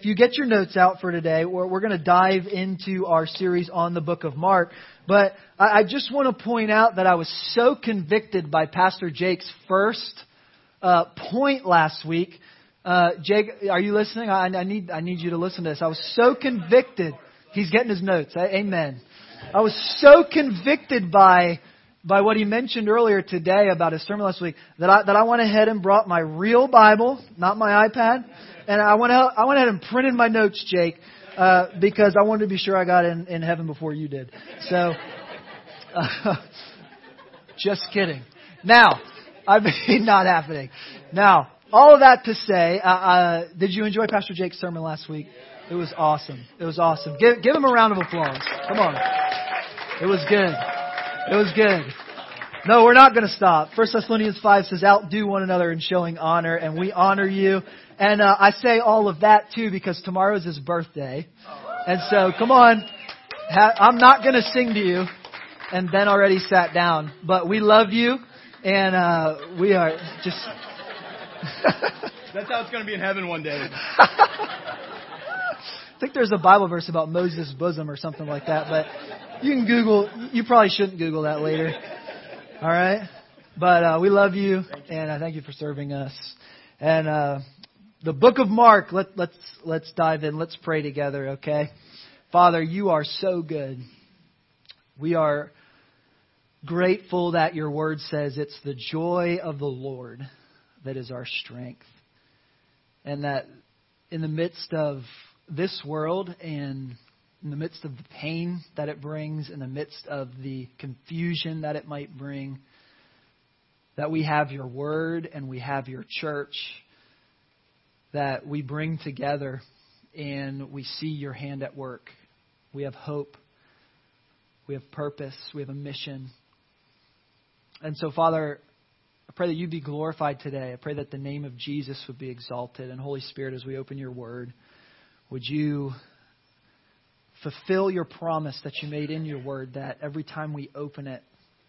if you get your notes out for today, we're, we're going to dive into our series on the book of Mark. But I, I just want to point out that I was so convicted by Pastor Jake's first uh, point last week. Uh, Jake, are you listening? I, I need I need you to listen to this. I was so convicted. He's getting his notes. Amen. I was so convicted by by what he mentioned earlier today about his sermon last week that I, that I went ahead and brought my real Bible, not my iPad, and I went out, I went ahead and printed my notes, Jake, uh, because I wanted to be sure I got in, in heaven before you did. So, uh, just kidding. Now, I mean, not happening. Now, all of that to say, uh, uh, did you enjoy Pastor Jake's sermon last week? It was awesome. It was awesome. Give, give him a round of applause. Come on. It was good. It was good. No, we're not going to stop. First Thessalonians 5 says, outdo one another in showing honor, and we honor you. And uh, I say all of that too because tomorrow is his birthday. And so, come on. Ha- I'm not going to sing to you. And Ben already sat down. But we love you, and uh, we are just. That's how it's going to be in heaven one day. I think there's a Bible verse about Moses' bosom or something like that, but you can Google. You probably shouldn't Google that later. All right, but uh, we love you, and I thank you for serving us. And uh, the book of Mark. Let, let's let's dive in. Let's pray together. Okay, Father, you are so good. We are grateful that your word says it's the joy of the Lord that is our strength, and that in the midst of this world and in the midst of the pain that it brings, in the midst of the confusion that it might bring, that we have your word and we have your church that we bring together and we see your hand at work. We have hope. We have purpose. We have a mission. And so, Father, I pray that you be glorified today. I pray that the name of Jesus would be exalted. And, Holy Spirit, as we open your word, would you fulfill your promise that you made in your word that every time we open it,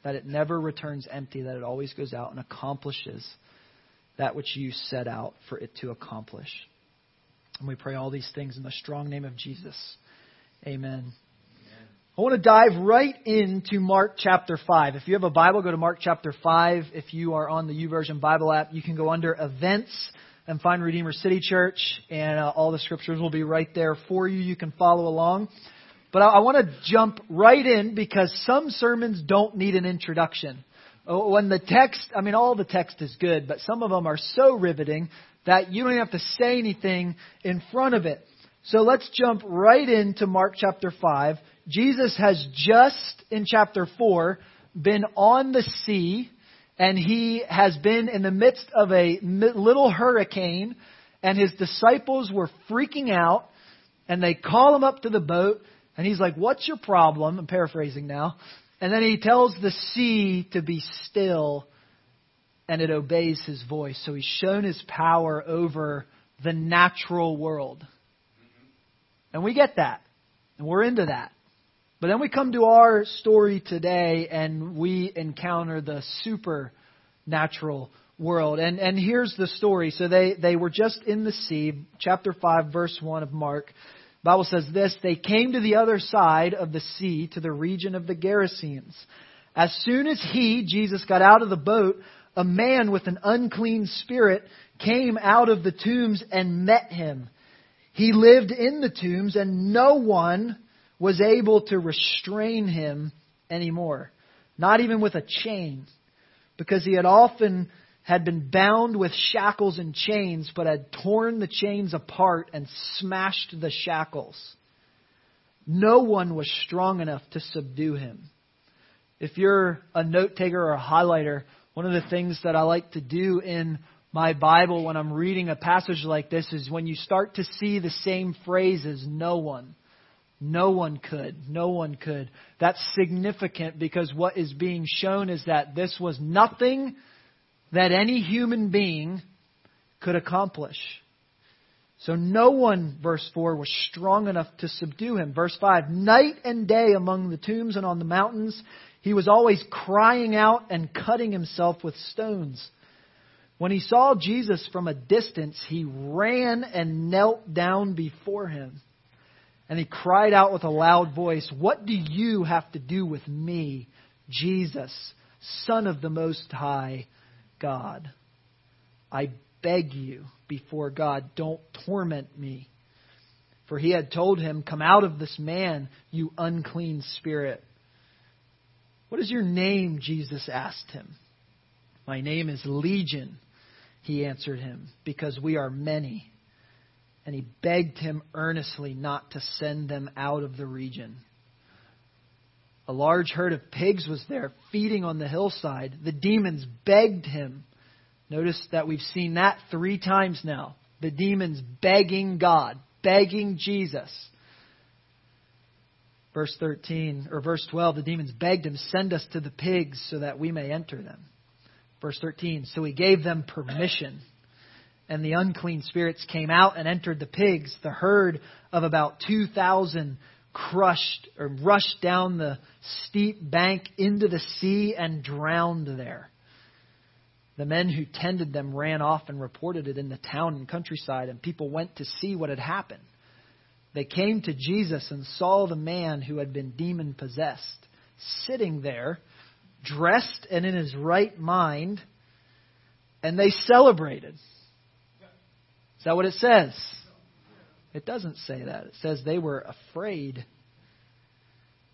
that it never returns empty, that it always goes out and accomplishes that which you set out for it to accomplish. And we pray all these things in the strong name of Jesus. Amen. I want to dive right into Mark chapter 5. If you have a Bible, go to Mark chapter 5. If you are on the YouVersion Bible app, you can go under events and find Redeemer City Church, and uh, all the scriptures will be right there for you. You can follow along. But I, I want to jump right in because some sermons don't need an introduction. Oh, when the text, I mean, all the text is good, but some of them are so riveting that you don't even have to say anything in front of it. So let's jump right into Mark chapter 5. Jesus has just in chapter 4 been on the sea and he has been in the midst of a little hurricane, and his disciples were freaking out, and they call him up to the boat, and he's like, What's your problem? I'm paraphrasing now. And then he tells the sea to be still, and it obeys his voice. So he's shown his power over the natural world. And we get that, and we're into that. But then we come to our story today and we encounter the supernatural world. And, and here's the story. So they, they were just in the sea, chapter 5, verse 1 of Mark. Bible says this They came to the other side of the sea, to the region of the Gerasenes. As soon as he, Jesus, got out of the boat, a man with an unclean spirit came out of the tombs and met him. He lived in the tombs, and no one was able to restrain him anymore, not even with a chain, because he had often had been bound with shackles and chains, but had torn the chains apart and smashed the shackles. No one was strong enough to subdue him. If you're a note taker or a highlighter, one of the things that I like to do in my Bible when I'm reading a passage like this is when you start to see the same phrases, no one, no one could. No one could. That's significant because what is being shown is that this was nothing that any human being could accomplish. So no one, verse 4, was strong enough to subdue him. Verse 5, night and day among the tombs and on the mountains, he was always crying out and cutting himself with stones. When he saw Jesus from a distance, he ran and knelt down before him. And he cried out with a loud voice, What do you have to do with me, Jesus, Son of the Most High God? I beg you before God, don't torment me. For he had told him, Come out of this man, you unclean spirit. What is your name? Jesus asked him. My name is Legion, he answered him, because we are many and he begged him earnestly not to send them out of the region. A large herd of pigs was there feeding on the hillside. The demons begged him. Notice that we've seen that three times now. The demons begging God, begging Jesus. Verse 13, or verse 12, the demons begged him, Send us to the pigs so that we may enter them. Verse 13, so he gave them permission and the unclean spirits came out and entered the pigs. The herd of about 2,000 crushed or rushed down the steep bank into the sea and drowned there. The men who tended them ran off and reported it in the town and countryside, and people went to see what had happened. They came to Jesus and saw the man who had been demon possessed sitting there, dressed and in his right mind, and they celebrated. Is that what it says? It doesn't say that. It says they were afraid.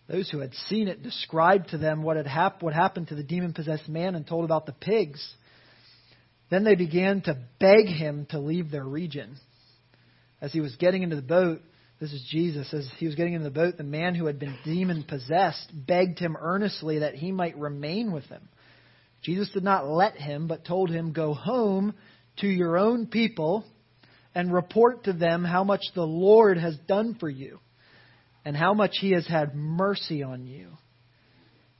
Those who had seen it described to them what had hap- what happened to the demon possessed man and told about the pigs. Then they began to beg him to leave their region. As he was getting into the boat, this is Jesus, as he was getting into the boat, the man who had been demon possessed begged him earnestly that he might remain with him. Jesus did not let him, but told him, Go home to your own people and report to them how much the Lord has done for you and how much he has had mercy on you.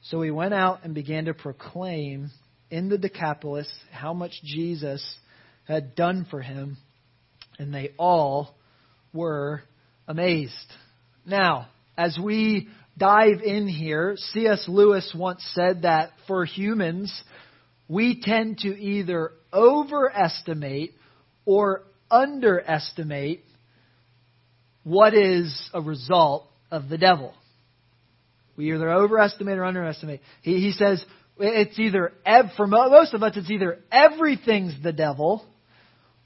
So he went out and began to proclaim in the Decapolis how much Jesus had done for him, and they all were amazed. Now, as we dive in here, C.S. Lewis once said that for humans, we tend to either overestimate or underestimate what is a result of the devil. We either overestimate or underestimate. He, he says it's either, for most of us, it's either everything's the devil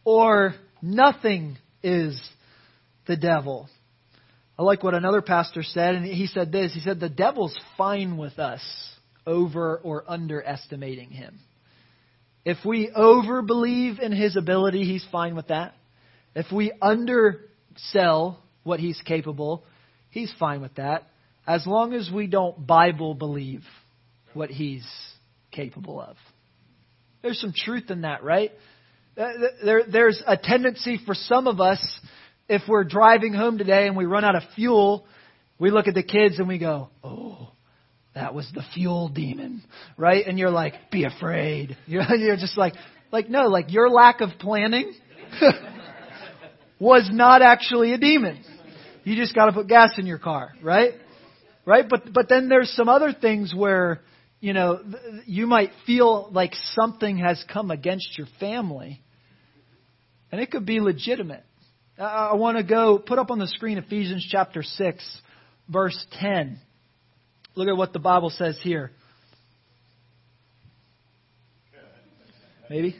or nothing is the devil. I like what another pastor said, and he said this. He said, The devil's fine with us over or underestimating him. If we overbelieve in his ability, he's fine with that. If we undersell what he's capable, he's fine with that. As long as we don't Bible believe what he's capable of. There's some truth in that, right? There, there's a tendency for some of us, if we're driving home today and we run out of fuel, we look at the kids and we go, oh, that was the fuel demon, right? And you're like, be afraid. You're, you're just like, like, no, like your lack of planning was not actually a demon. You just got to put gas in your car, right? Right? But, but then there's some other things where, you know, you might feel like something has come against your family. And it could be legitimate. I want to go put up on the screen Ephesians chapter 6, verse 10. Look at what the Bible says here. Maybe?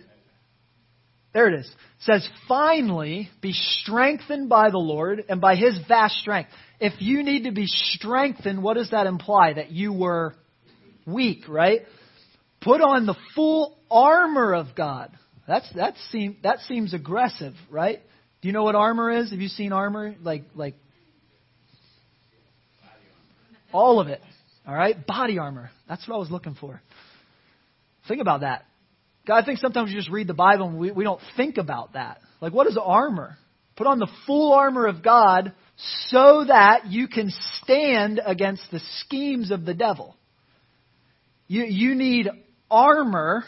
There it is. It says, finally, be strengthened by the Lord and by his vast strength. If you need to be strengthened, what does that imply? That you were weak, right? Put on the full armor of God. That's that seem that seems aggressive, right? Do you know what armor is? Have you seen armor? Like like all of it. All right? Body armor. That's what I was looking for. Think about that. God, I think sometimes we just read the Bible and we, we don't think about that. Like, what is armor? Put on the full armor of God so that you can stand against the schemes of the devil. You, you need armor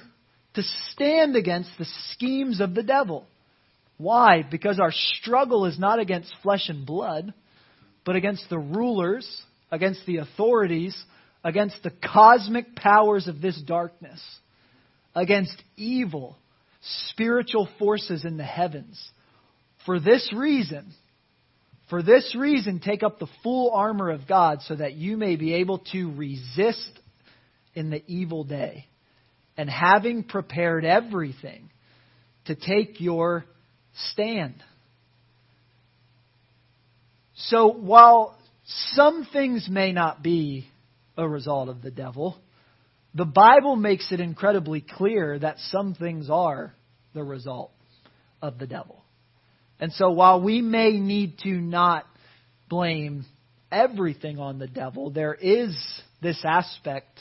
to stand against the schemes of the devil. Why? Because our struggle is not against flesh and blood, but against the rulers, against the authorities, against the cosmic powers of this darkness, against evil, spiritual forces in the heavens. For this reason, for this reason, take up the full armor of God so that you may be able to resist in the evil day. And having prepared everything, to take your stand. So while some things may not be a result of the devil, the Bible makes it incredibly clear that some things are the result of the devil. And so while we may need to not blame everything on the devil, there is this aspect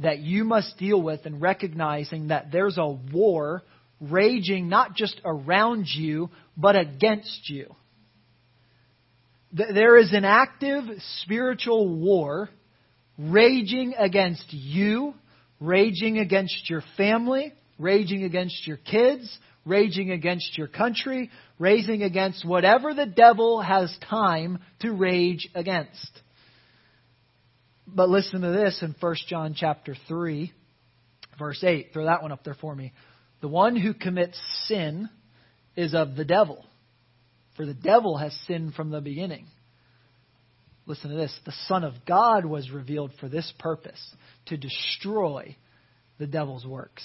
that you must deal with in recognizing that there's a war raging not just around you, but against you. There is an active spiritual war raging against you, raging against your family, raging against your kids, raging against your country, raging against whatever the devil has time to rage against. But listen to this in 1 John chapter 3, verse 8. Throw that one up there for me. The one who commits sin is of the devil, for the devil has sinned from the beginning. Listen to this. The Son of God was revealed for this purpose, to destroy the devil's works.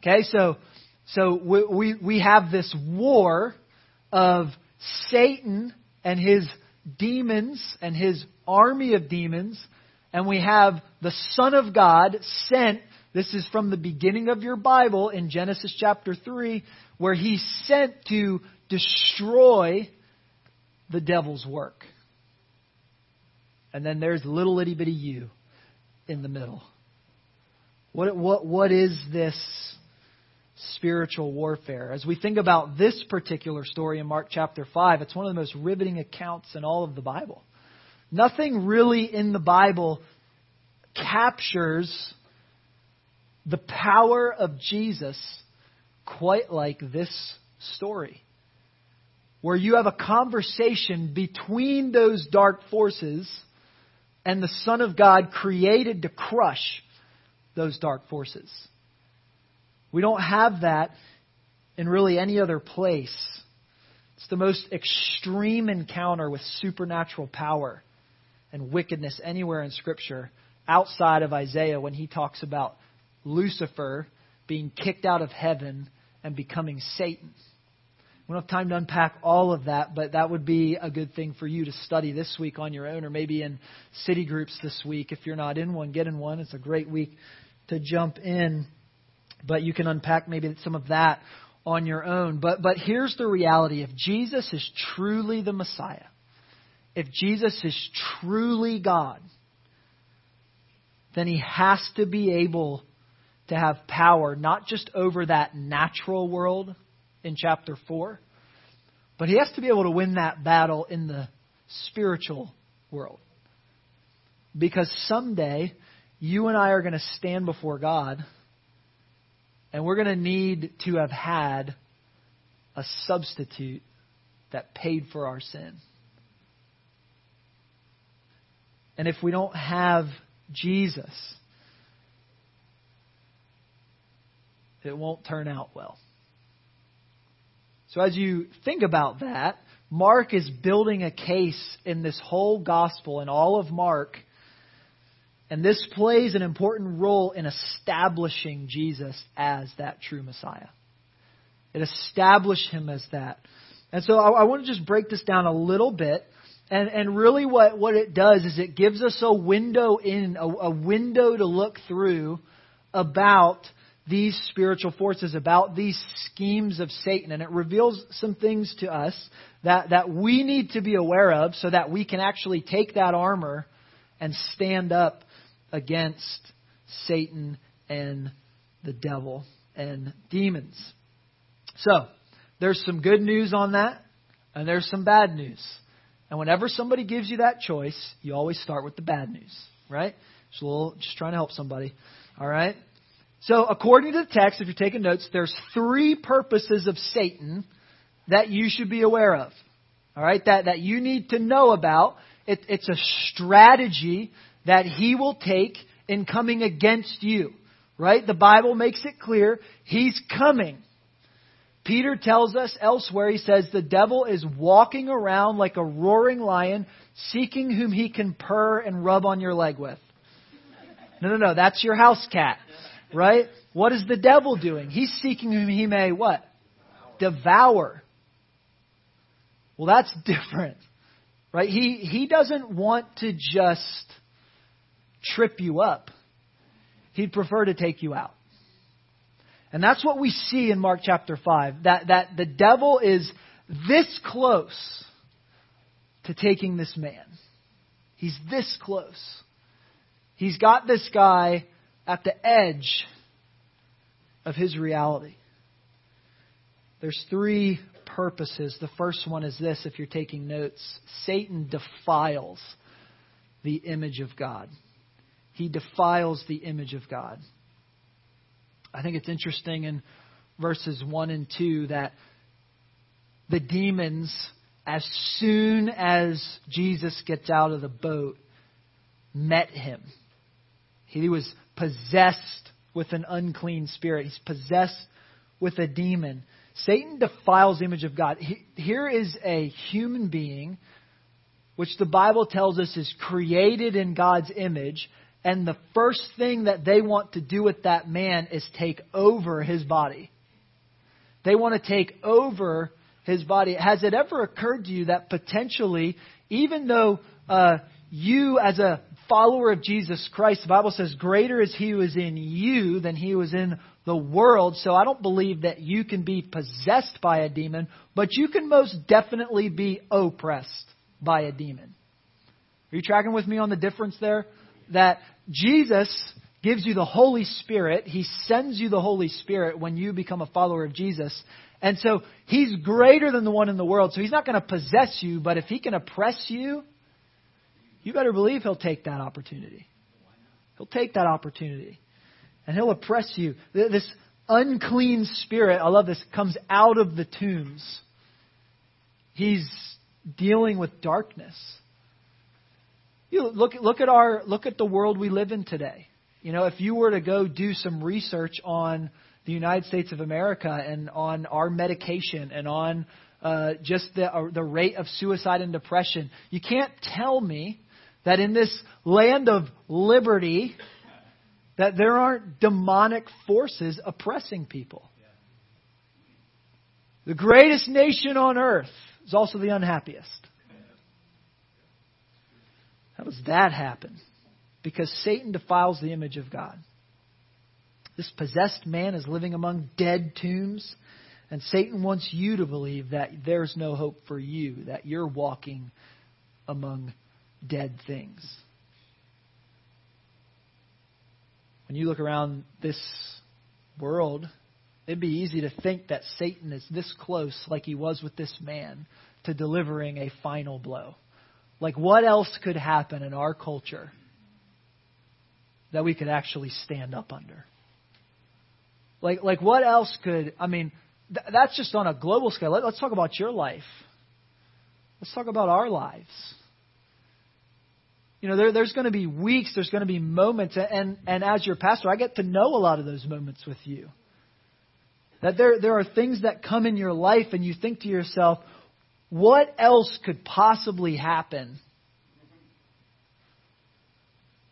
Okay, so so we, we, we have this war of Satan and his demons and his army of demons, and we have the Son of God sent this is from the beginning of your Bible in Genesis chapter 3, where he sent to destroy the devil's work. And then there's little itty bitty you in the middle. What, what, what is this spiritual warfare? As we think about this particular story in Mark chapter 5, it's one of the most riveting accounts in all of the Bible. Nothing really in the Bible captures the power of Jesus quite like this story, where you have a conversation between those dark forces and the Son of God created to crush those dark forces. We don't have that in really any other place. It's the most extreme encounter with supernatural power and wickedness anywhere in Scripture outside of Isaiah when he talks about Lucifer being kicked out of heaven and becoming Satan. We don't have time to unpack all of that, but that would be a good thing for you to study this week on your own, or maybe in city groups this week. If you're not in one, get in one. It's a great week to jump in, but you can unpack maybe some of that on your own. But but here's the reality: if Jesus is truly the Messiah, if Jesus is truly God, then he has to be able to have power not just over that natural world in chapter 4, but he has to be able to win that battle in the spiritual world. Because someday, you and I are going to stand before God, and we're going to need to have had a substitute that paid for our sin. And if we don't have Jesus, it won't turn out well. So as you think about that, Mark is building a case in this whole gospel and all of Mark. And this plays an important role in establishing Jesus as that true Messiah. It established him as that. And so I, I want to just break this down a little bit. And, and really what, what it does is it gives us a window in, a, a window to look through about these spiritual forces, about these schemes of Satan. And it reveals some things to us that, that we need to be aware of so that we can actually take that armor and stand up against Satan and the devil and demons. So, there's some good news on that, and there's some bad news. And whenever somebody gives you that choice, you always start with the bad news, right? Just little, just trying to help somebody. All right? So, according to the text, if you're taking notes, there's three purposes of Satan that you should be aware of. All right, that, that you need to know about. It, it's a strategy that he will take in coming against you. Right? The Bible makes it clear he's coming. Peter tells us elsewhere, he says, the devil is walking around like a roaring lion, seeking whom he can purr and rub on your leg with. No, no, no, that's your house cat. Right? What is the devil doing? He's seeking whom he may what? Devour. Well, that's different. Right? He, he doesn't want to just trip you up. He'd prefer to take you out. And that's what we see in Mark chapter 5 that, that the devil is this close to taking this man. He's this close. He's got this guy at the edge of his reality. There's three purposes. The first one is this if you're taking notes Satan defiles the image of God. He defiles the image of God. I think it's interesting in verses 1 and 2 that the demons, as soon as Jesus gets out of the boat, met him. He was possessed with an unclean spirit, he's possessed with a demon. Satan defiles the image of God. Here is a human being, which the Bible tells us is created in God's image, and the first thing that they want to do with that man is take over his body. They want to take over his body. Has it ever occurred to you that potentially, even though uh, you as a follower of Jesus Christ, the Bible says, greater is he who is in you than he is in the world. So I don't believe that you can be possessed by a demon, but you can most definitely be oppressed by a demon. Are you tracking with me on the difference there? That Jesus gives you the Holy Spirit. He sends you the Holy Spirit when you become a follower of Jesus. And so he's greater than the one in the world. So he's not going to possess you, but if he can oppress you, you better believe he'll take that opportunity. He'll take that opportunity. And he'll oppress you. This unclean spirit, I love this, comes out of the tombs. He's dealing with darkness. You look, look at our look at the world we live in today. You know, if you were to go do some research on the United States of America and on our medication and on uh, just the uh, the rate of suicide and depression, you can't tell me that in this land of liberty that there aren't demonic forces oppressing people. The greatest nation on earth is also the unhappiest. How does that happen? Because Satan defiles the image of God. This possessed man is living among dead tombs, and Satan wants you to believe that there's no hope for you, that you're walking among dead things. When you look around this world, it'd be easy to think that Satan is this close, like he was with this man, to delivering a final blow. Like, what else could happen in our culture that we could actually stand up under? Like, like what else could, I mean, th- that's just on a global scale. Let, let's talk about your life. Let's talk about our lives. You know, there, there's going to be weeks, there's going to be moments, and, and as your pastor, I get to know a lot of those moments with you. That there, there are things that come in your life, and you think to yourself, what else could possibly happen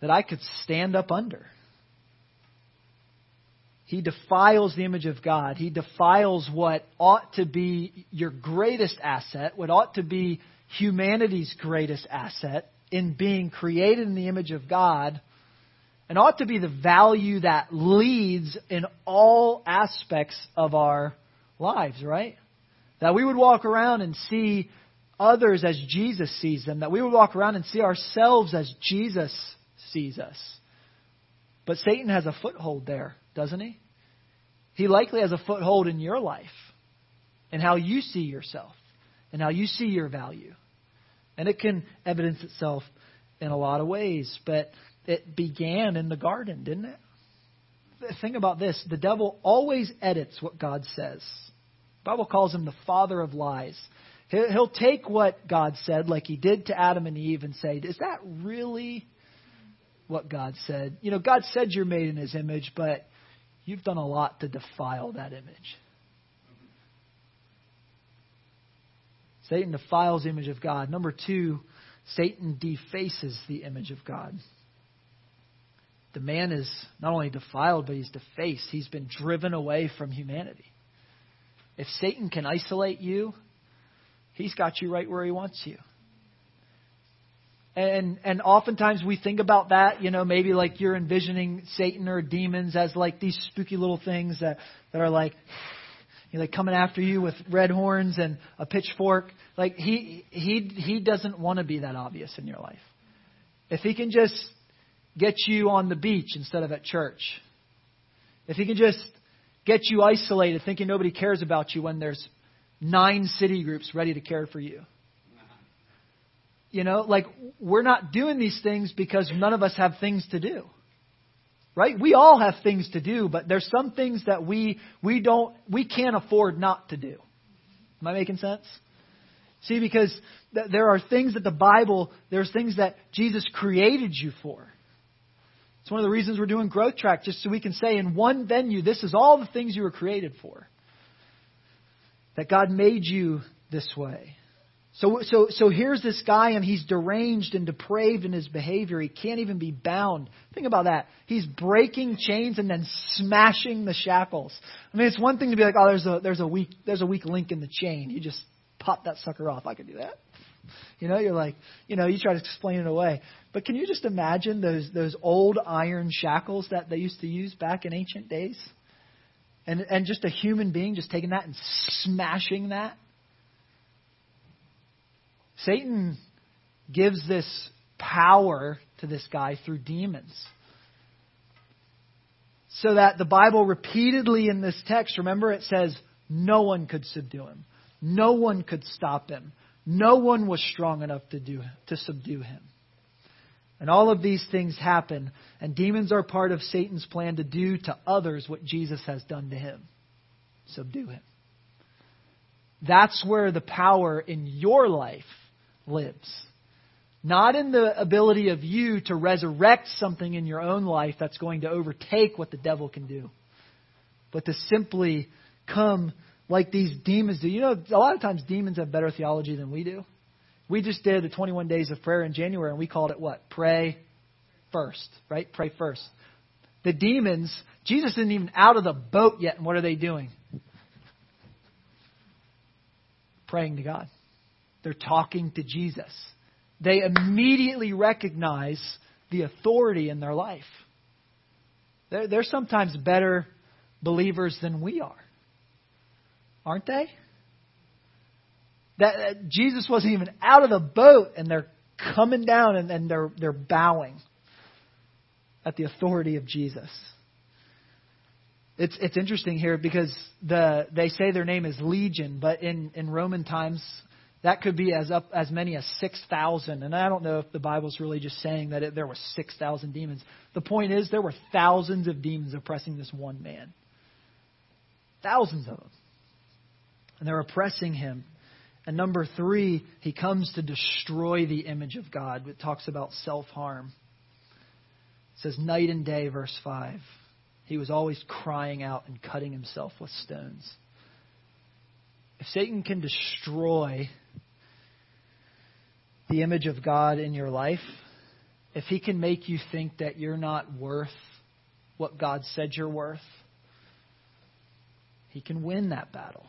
that I could stand up under? He defiles the image of God. He defiles what ought to be your greatest asset, what ought to be humanity's greatest asset, in being created in the image of God and ought to be the value that leads in all aspects of our lives, right? That we would walk around and see others as Jesus sees them, that we would walk around and see ourselves as Jesus sees us. But Satan has a foothold there, doesn't he? He likely has a foothold in your life and how you see yourself and how you see your value. And it can evidence itself in a lot of ways, but it began in the garden, didn't it? Think about this the devil always edits what God says. The Bible calls him the father of lies. He'll take what God said, like he did to Adam and Eve, and say, Is that really what God said? You know, God said you're made in his image, but you've done a lot to defile that image. Satan defiles the image of God. Number two, Satan defaces the image of God. The man is not only defiled, but he's defaced. He's been driven away from humanity. If Satan can isolate you, he's got you right where he wants you. And and oftentimes we think about that, you know, maybe like you're envisioning Satan or demons as like these spooky little things that, that are like you know, like coming after you with red horns and a pitchfork. Like he he he doesn't want to be that obvious in your life. If he can just get you on the beach instead of at church. If he can just get you isolated thinking nobody cares about you when there's nine city groups ready to care for you. You know, like we're not doing these things because none of us have things to do. Right? We all have things to do, but there's some things that we we don't we can't afford not to do. Am I making sense? See, because th- there are things that the Bible, there's things that Jesus created you for. It's one of the reasons we're doing Growth Track, just so we can say in one venue, this is all the things you were created for. That God made you this way. So, so, so here's this guy, and he's deranged and depraved in his behavior. He can't even be bound. Think about that. He's breaking chains and then smashing the shackles. I mean, it's one thing to be like, oh, there's a there's a weak there's a weak link in the chain. You just pop that sucker off. I could do that. You know, you're like, you know, you try to explain it away. But can you just imagine those those old iron shackles that they used to use back in ancient days? And and just a human being just taking that and smashing that Satan gives this power to this guy through demons. So that the Bible repeatedly in this text, remember it says, no one could subdue him. No one could stop him. No one was strong enough to do to subdue him. And all of these things happen, and demons are part of Satan's plan to do to others what Jesus has done to him. Subdue him. That's where the power in your life lives. Not in the ability of you to resurrect something in your own life that's going to overtake what the devil can do, but to simply come like these demons do. You know, a lot of times demons have better theology than we do. We just did the 21 days of prayer in January, and we called it what? Pray first, right? Pray first. The demons, Jesus isn't even out of the boat yet, and what are they doing? Praying to God. They're talking to Jesus. They immediately recognize the authority in their life. They're, they're sometimes better believers than we are, aren't they? That, that Jesus wasn't even out of the boat, and they're coming down and, and they're they're bowing at the authority of Jesus. It's it's interesting here because the they say their name is Legion, but in in Roman times that could be as up as many as 6,000. And I don't know if the Bible's really just saying that it, there were 6,000 demons. The point is, there were thousands of demons oppressing this one man. Thousands of them. And they're oppressing him. And number three, he comes to destroy the image of God. It talks about self harm. It says, night and day, verse 5. He was always crying out and cutting himself with stones. If Satan can destroy the image of God in your life, if he can make you think that you're not worth what God said you're worth, he can win that battle.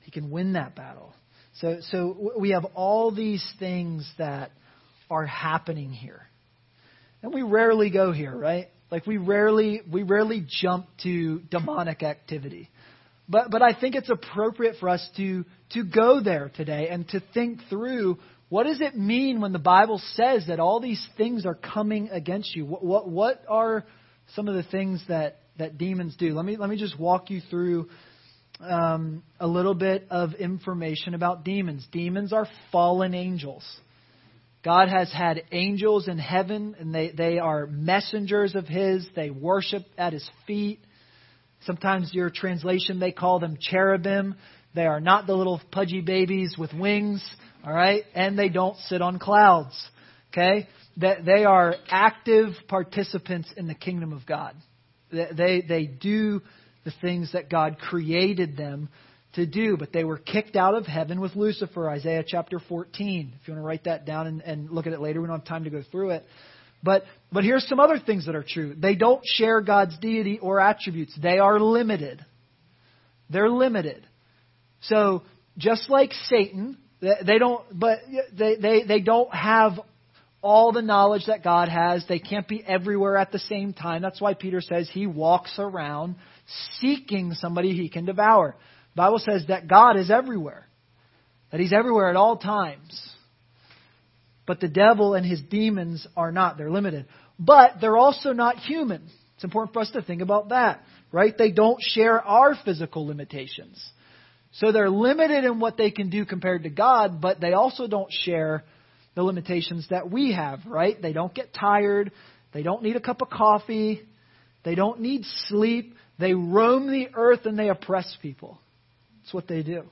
He can win that battle. So, so we have all these things that are happening here. And we rarely go here, right? Like we rarely we rarely jump to demonic activity. But, but I think it's appropriate for us to, to go there today and to think through what does it mean when the Bible says that all these things are coming against you? What, what, what are some of the things that, that demons do? Let me, let me just walk you through um, a little bit of information about demons. Demons are fallen angels. God has had angels in heaven, and they, they are messengers of His. They worship at His feet. Sometimes your translation may call them cherubim. They are not the little pudgy babies with wings, all right? And they don't sit on clouds, okay? That they are active participants in the kingdom of God. They, they do the things that God created them to do, but they were kicked out of heaven with Lucifer, Isaiah chapter 14. If you want to write that down and, and look at it later, we don't have time to go through it. But, but here's some other things that are true. They don't share God's deity or attributes. They are limited. They're limited. So, just like Satan, they don't, but they, they, they don't have all the knowledge that God has. They can't be everywhere at the same time. That's why Peter says he walks around seeking somebody he can devour. The Bible says that God is everywhere, that he's everywhere at all times. But the devil and his demons are not. They're limited. But they're also not human. It's important for us to think about that, right? They don't share our physical limitations. So they're limited in what they can do compared to God, but they also don't share the limitations that we have, right? They don't get tired. They don't need a cup of coffee. They don't need sleep. They roam the earth and they oppress people. That's what they do.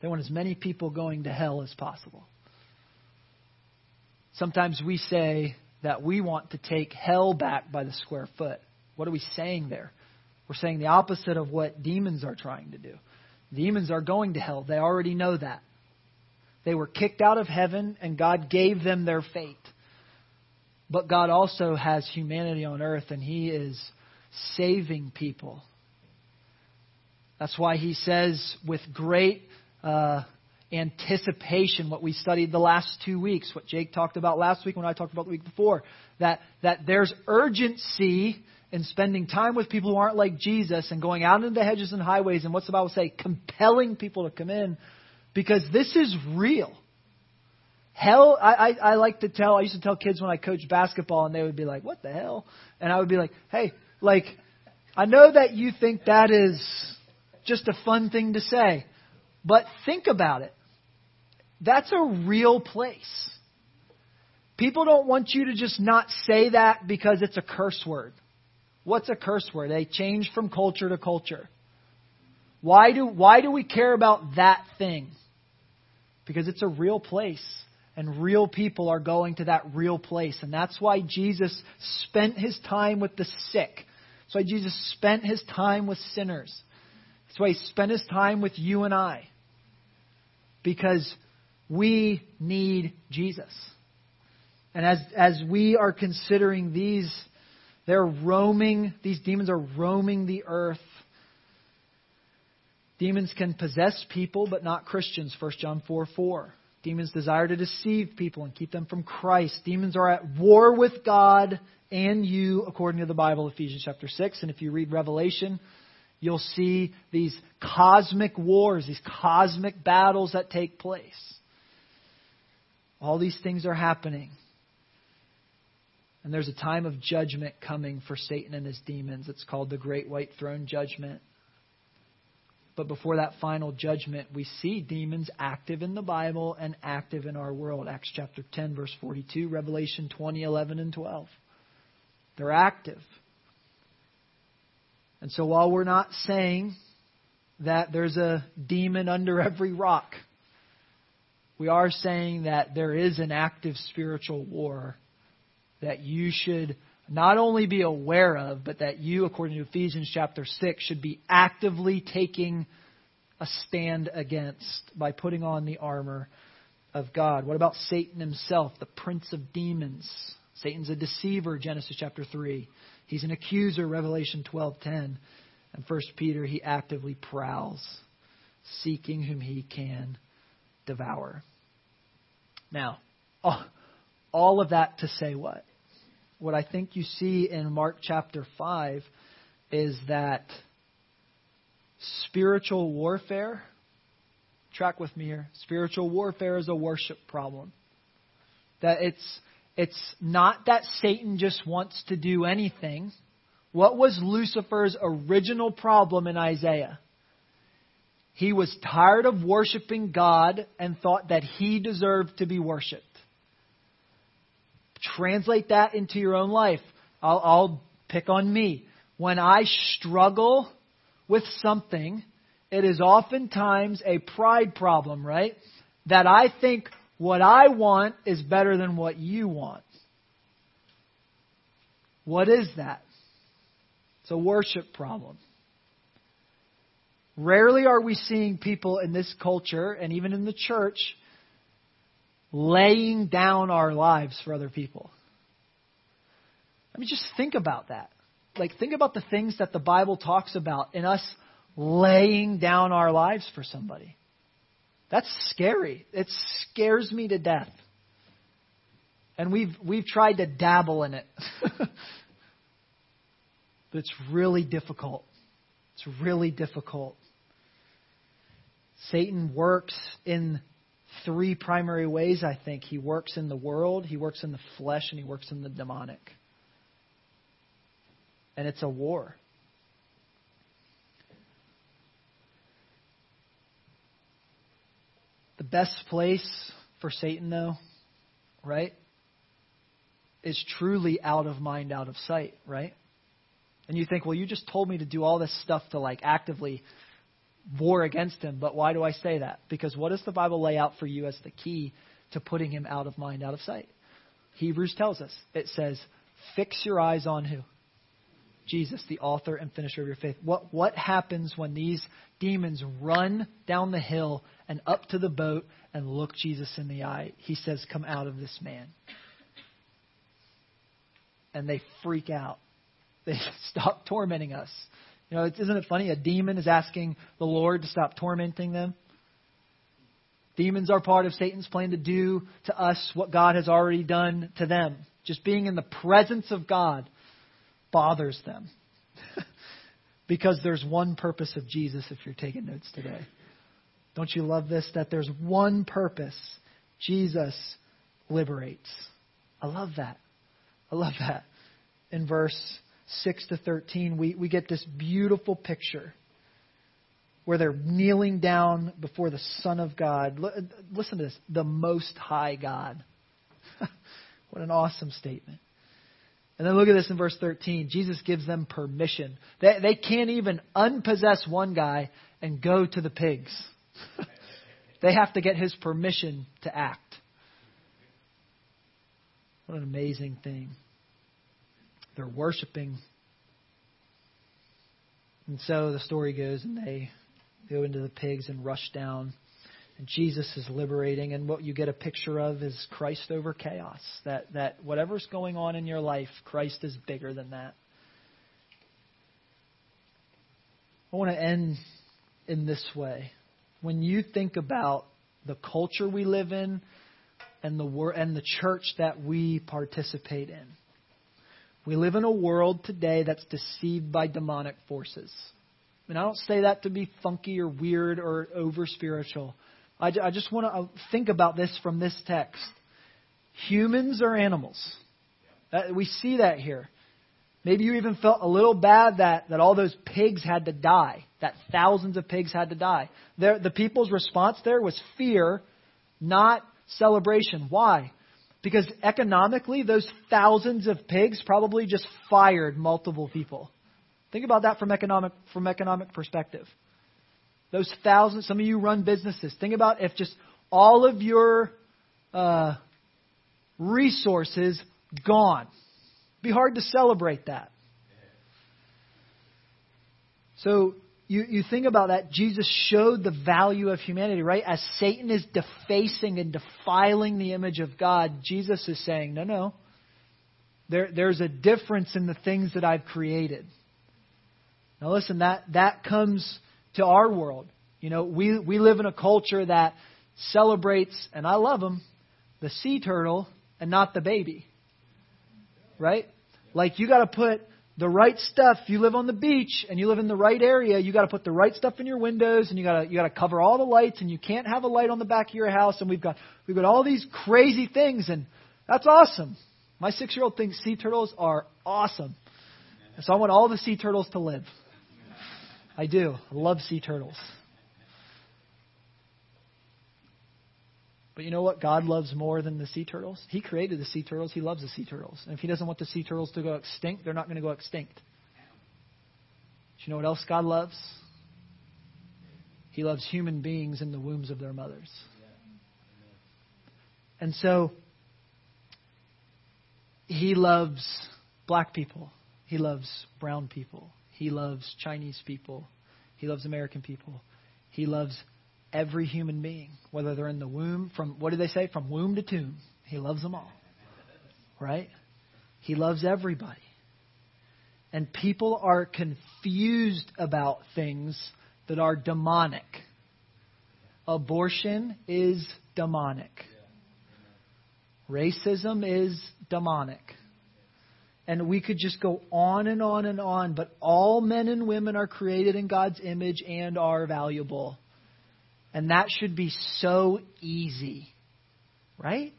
They want as many people going to hell as possible. Sometimes we say that we want to take hell back by the square foot. What are we saying there? We're saying the opposite of what demons are trying to do. Demons are going to hell. They already know that. They were kicked out of heaven, and God gave them their fate. But God also has humanity on earth, and He is saving people. That's why He says with great uh, anticipation what we studied the last two weeks, what Jake talked about last week when I talked about the week before, that, that there's urgency in spending time with people who aren't like Jesus and going out into the hedges and highways and what's the Bible say? Compelling people to come in because this is real. Hell, I, I, I like to tell, I used to tell kids when I coached basketball and they would be like, what the hell? And I would be like, hey, like, I know that you think that is just a fun thing to say, but think about it. That's a real place. People don't want you to just not say that because it's a curse word. What's a curse word? They change from culture to culture. Why do, why do we care about that thing? Because it's a real place, and real people are going to that real place. And that's why Jesus spent his time with the sick. That's why Jesus spent his time with sinners. That's why he spent his time with you and I. Because we need Jesus. And as, as we are considering these, they're roaming, these demons are roaming the earth. Demons can possess people, but not Christians, 1 John 4 4. Demons desire to deceive people and keep them from Christ. Demons are at war with God and you, according to the Bible, Ephesians chapter 6. And if you read Revelation, you'll see these cosmic wars, these cosmic battles that take place. All these things are happening. And there's a time of judgment coming for Satan and his demons. It's called the Great White Throne Judgment. But before that final judgment, we see demons active in the Bible and active in our world. Acts chapter 10, verse 42, Revelation 20, 11, and 12. They're active. And so while we're not saying that there's a demon under every rock, we are saying that there is an active spiritual war that you should not only be aware of, but that you, according to Ephesians chapter 6, should be actively taking a stand against by putting on the armor of God. What about Satan himself, the prince of demons? Satan's a deceiver, Genesis chapter 3. He's an accuser, Revelation 12:10. And 1 Peter, he actively prowls, seeking whom he can devour. Now, all of that to say what? What I think you see in Mark chapter 5 is that spiritual warfare, track with me here, spiritual warfare is a worship problem. That it's it's not that Satan just wants to do anything. What was Lucifer's original problem in Isaiah? He was tired of worshiping God and thought that he deserved to be worshiped. Translate that into your own life. I'll, I'll pick on me. When I struggle with something, it is oftentimes a pride problem, right? That I think what I want is better than what you want. What is that? It's a worship problem. Rarely are we seeing people in this culture and even in the church laying down our lives for other people. I mean, just think about that. Like, think about the things that the Bible talks about in us laying down our lives for somebody. That's scary. It scares me to death. And we've we've tried to dabble in it. but it's really difficult. It's really difficult. Satan works in three primary ways, I think. He works in the world, he works in the flesh, and he works in the demonic. And it's a war. The best place for Satan, though, right, is truly out of mind, out of sight, right? And you think, well, you just told me to do all this stuff to like actively war against him. But why do I say that? Because what does the Bible lay out for you as the key to putting him out of mind, out of sight? Hebrews tells us it says, fix your eyes on who? Jesus, the author and finisher of your faith. What, what happens when these demons run down the hill and up to the boat and look Jesus in the eye? He says, Come out of this man. And they freak out. They stop tormenting us. You know, isn't it funny? A demon is asking the Lord to stop tormenting them. Demons are part of Satan's plan to do to us what God has already done to them. Just being in the presence of God bothers them. because there's one purpose of Jesus, if you're taking notes today. Don't you love this? That there's one purpose. Jesus liberates. I love that. I love that. In verse 6 to 13, we, we get this beautiful picture where they're kneeling down before the Son of God. Listen to this the Most High God. what an awesome statement. And then look at this in verse 13. Jesus gives them permission. They, they can't even unpossess one guy and go to the pigs. they have to get his permission to act. What an amazing thing. They're worshiping. And so the story goes, and they go into the pigs and rush down. And Jesus is liberating, and what you get a picture of is Christ over chaos. That that whatever's going on in your life, Christ is bigger than that. I want to end in this way. When you think about the culture we live in and the and the church that we participate in, we live in a world today that's deceived by demonic forces. And I don't say that to be funky or weird or over spiritual. I, I just want to uh, think about this from this text. Humans are animals. We see that here. Maybe you even felt a little bad that, that all those pigs had to die, that thousands of pigs had to die. There, the people's response there was fear, not celebration. Why? Because economically, those thousands of pigs probably just fired multiple people. Think about that from economic from economic perspective. Those thousands. Some of you run businesses. Think about if just all of your uh, resources gone. It'd be hard to celebrate that. So you, you think about that, Jesus showed the value of humanity, right? As Satan is defacing and defiling the image of God, Jesus is saying, no, no. There, there's a difference in the things that I've created. Now listen, that, that comes to our world. You know, we, we live in a culture that celebrates, and I love them, the sea turtle and not the baby. Right? Like you gotta put the right stuff. You live on the beach and you live in the right area. You got to put the right stuff in your windows and you got to you got to cover all the lights and you can't have a light on the back of your house. And we've got we've got all these crazy things and that's awesome. My six year old thinks sea turtles are awesome. And so I want all the sea turtles to live. I do. I love sea turtles. But you know what God loves more than the sea turtles? He created the sea turtles. He loves the sea turtles. And if He doesn't want the sea turtles to go extinct, they're not going to go extinct. Do you know what else God loves? He loves human beings in the wombs of their mothers. And so, He loves black people. He loves brown people. He loves Chinese people. He loves American people. He loves every human being, whether they're in the womb, from what do they say? From womb to tomb. He loves them all. Right? He loves everybody. And people are confused about things that are demonic. Abortion is demonic. Racism is demonic. And we could just go on and on and on, but all men and women are created in God's image and are valuable. And that should be so easy, right?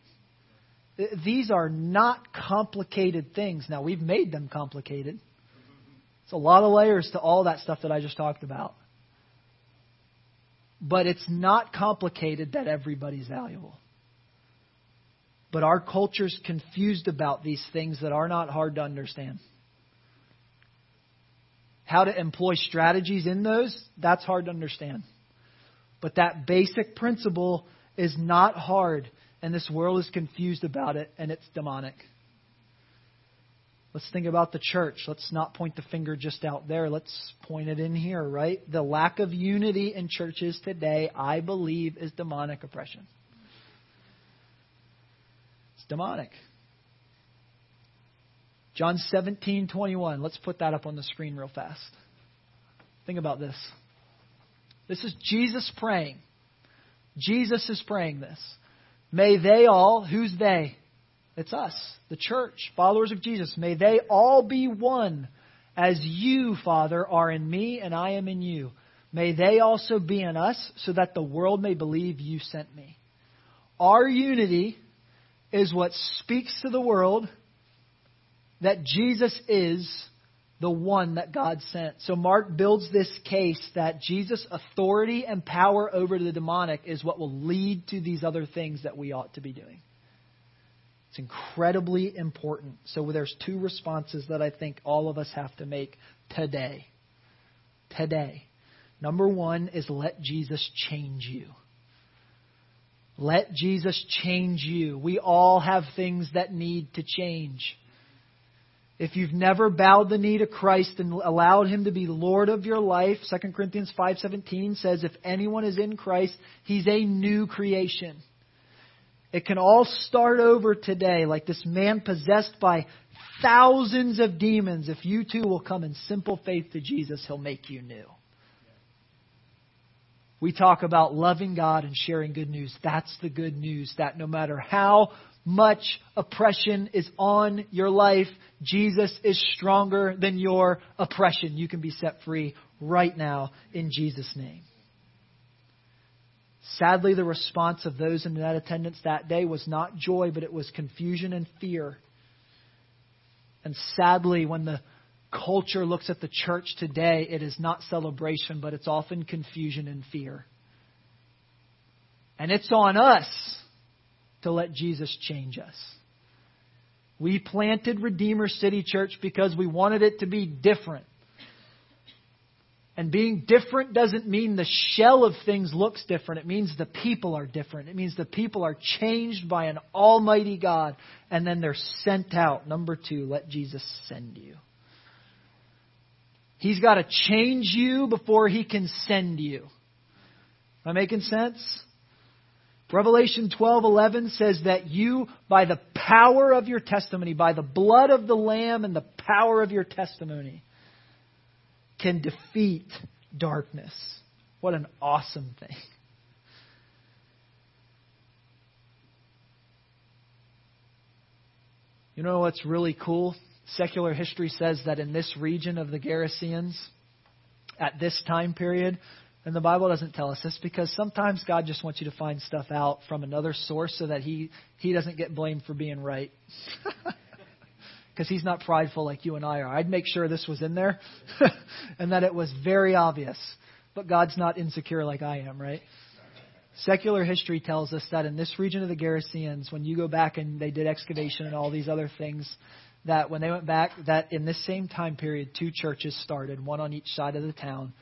These are not complicated things. Now, we've made them complicated. It's a lot of layers to all that stuff that I just talked about. But it's not complicated that everybody's valuable. But our culture's confused about these things that are not hard to understand. How to employ strategies in those, that's hard to understand. But that basic principle is not hard, and this world is confused about it, and it's demonic. Let's think about the church. Let's not point the finger just out there. Let's point it in here, right? The lack of unity in churches today, I believe, is demonic oppression. It's demonic. John 17, 21. Let's put that up on the screen real fast. Think about this. This is Jesus praying. Jesus is praying this. May they all, who's they? It's us, the church, followers of Jesus. May they all be one as you, Father, are in me and I am in you. May they also be in us so that the world may believe you sent me. Our unity is what speaks to the world that Jesus is the one that God sent. So Mark builds this case that Jesus' authority and power over the demonic is what will lead to these other things that we ought to be doing. It's incredibly important. So there's two responses that I think all of us have to make today. Today. Number one is let Jesus change you. Let Jesus change you. We all have things that need to change. If you've never bowed the knee to Christ and allowed him to be Lord of your life, 2 Corinthians 5:17 says if anyone is in Christ, he's a new creation. It can all start over today, like this man possessed by thousands of demons. If you too will come in simple faith to Jesus, he'll make you new. We talk about loving God and sharing good news. That's the good news that no matter how much oppression is on your life, Jesus is stronger than your oppression. You can be set free right now in Jesus' name. Sadly, the response of those in that attendance that day was not joy, but it was confusion and fear. And sadly, when the culture looks at the church today, it is not celebration, but it's often confusion and fear. And it's on us to let Jesus change us. We planted Redeemer City Church because we wanted it to be different. And being different doesn't mean the shell of things looks different. It means the people are different. It means the people are changed by an almighty God and then they're sent out. Number two, let Jesus send you. He's got to change you before he can send you. Am I making sense? Revelation 12:11 says that you by the power of your testimony, by the blood of the lamb and the power of your testimony can defeat darkness. What an awesome thing. You know what's really cool? Secular history says that in this region of the Gerasenes, at this time period, and the Bible doesn't tell us this because sometimes God just wants you to find stuff out from another source so that he, he doesn't get blamed for being right. Because he's not prideful like you and I are. I'd make sure this was in there and that it was very obvious. But God's not insecure like I am, right? Secular history tells us that in this region of the Gerasenes, when you go back and they did excavation and all these other things, that when they went back, that in this same time period, two churches started, one on each side of the town,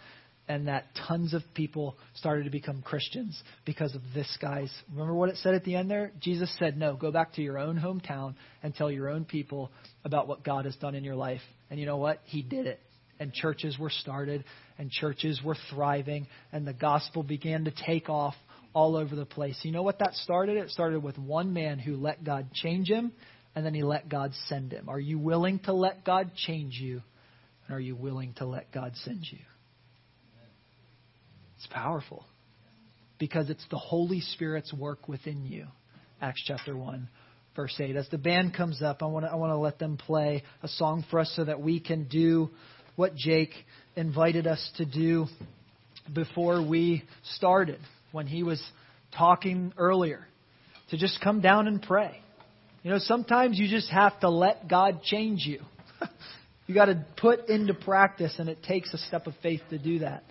and that tons of people started to become Christians because of this guy's. Remember what it said at the end there? Jesus said, No, go back to your own hometown and tell your own people about what God has done in your life. And you know what? He did it. and churches were started, and churches were thriving, and the gospel began to take off all over the place. You know what that started? It started with one man who let God change him, and then he let God send him. Are you willing to let God change you? And are you willing to let God send you? It's powerful because it's the Holy Spirit's work within you. Acts chapter 1, verse 8. As the band comes up, I want to, I want to let them play a song for us so that we can do what Jake invited us to do before we started when he was talking earlier to just come down and pray. You know, sometimes you just have to let God change you. you got to put into practice, and it takes a step of faith to do that.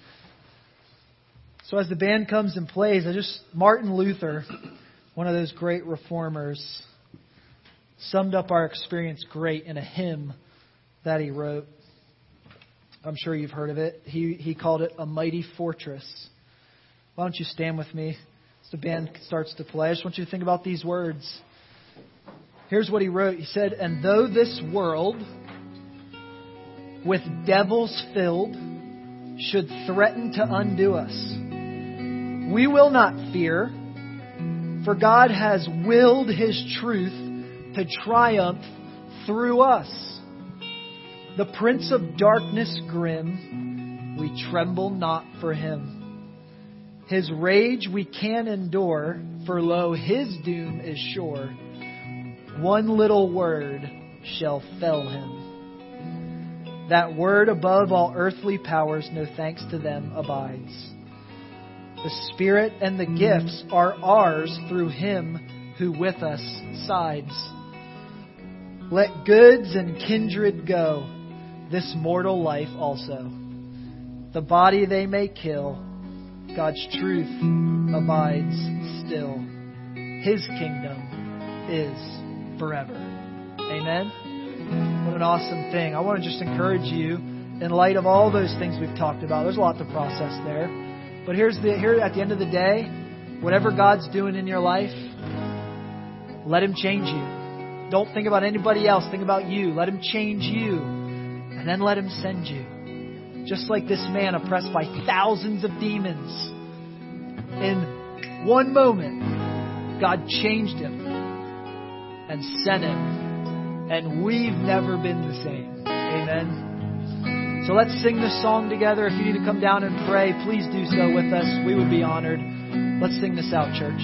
So as the band comes and plays, I just Martin Luther one of those great reformers, summed up our experience great in a hymn that he wrote. I'm sure you've heard of it. He, he called it A Mighty Fortress. Why don't you stand with me as the band starts to play? I just want you to think about these words. Here's what he wrote. He said, And though this world with devils filled should threaten to undo us, we will not fear for God has willed His truth to triumph through us. The Prince of Darkness grim, we tremble not for him. His rage we can endure, for lo, his doom is sure. One little word shall fell him. That word above all earthly powers, no thanks to them, abides. The Spirit and the gifts are ours through Him who with us sides. Let goods and kindred go, this mortal life also. The body they may kill, God's truth abides still. His kingdom is forever. Amen. What an awesome thing. I want to just encourage you, in light of all those things we've talked about, there's a lot to process there. But here's the here at the end of the day, whatever God's doing in your life, let him change you. Don't think about anybody else, think about you. Let him change you. And then let him send you. Just like this man oppressed by thousands of demons. In one moment, God changed him and sent him. And we've never been the same. Amen. So let's sing this song together. If you need to come down and pray, please do so with us. We would be honored. Let's sing this out, church.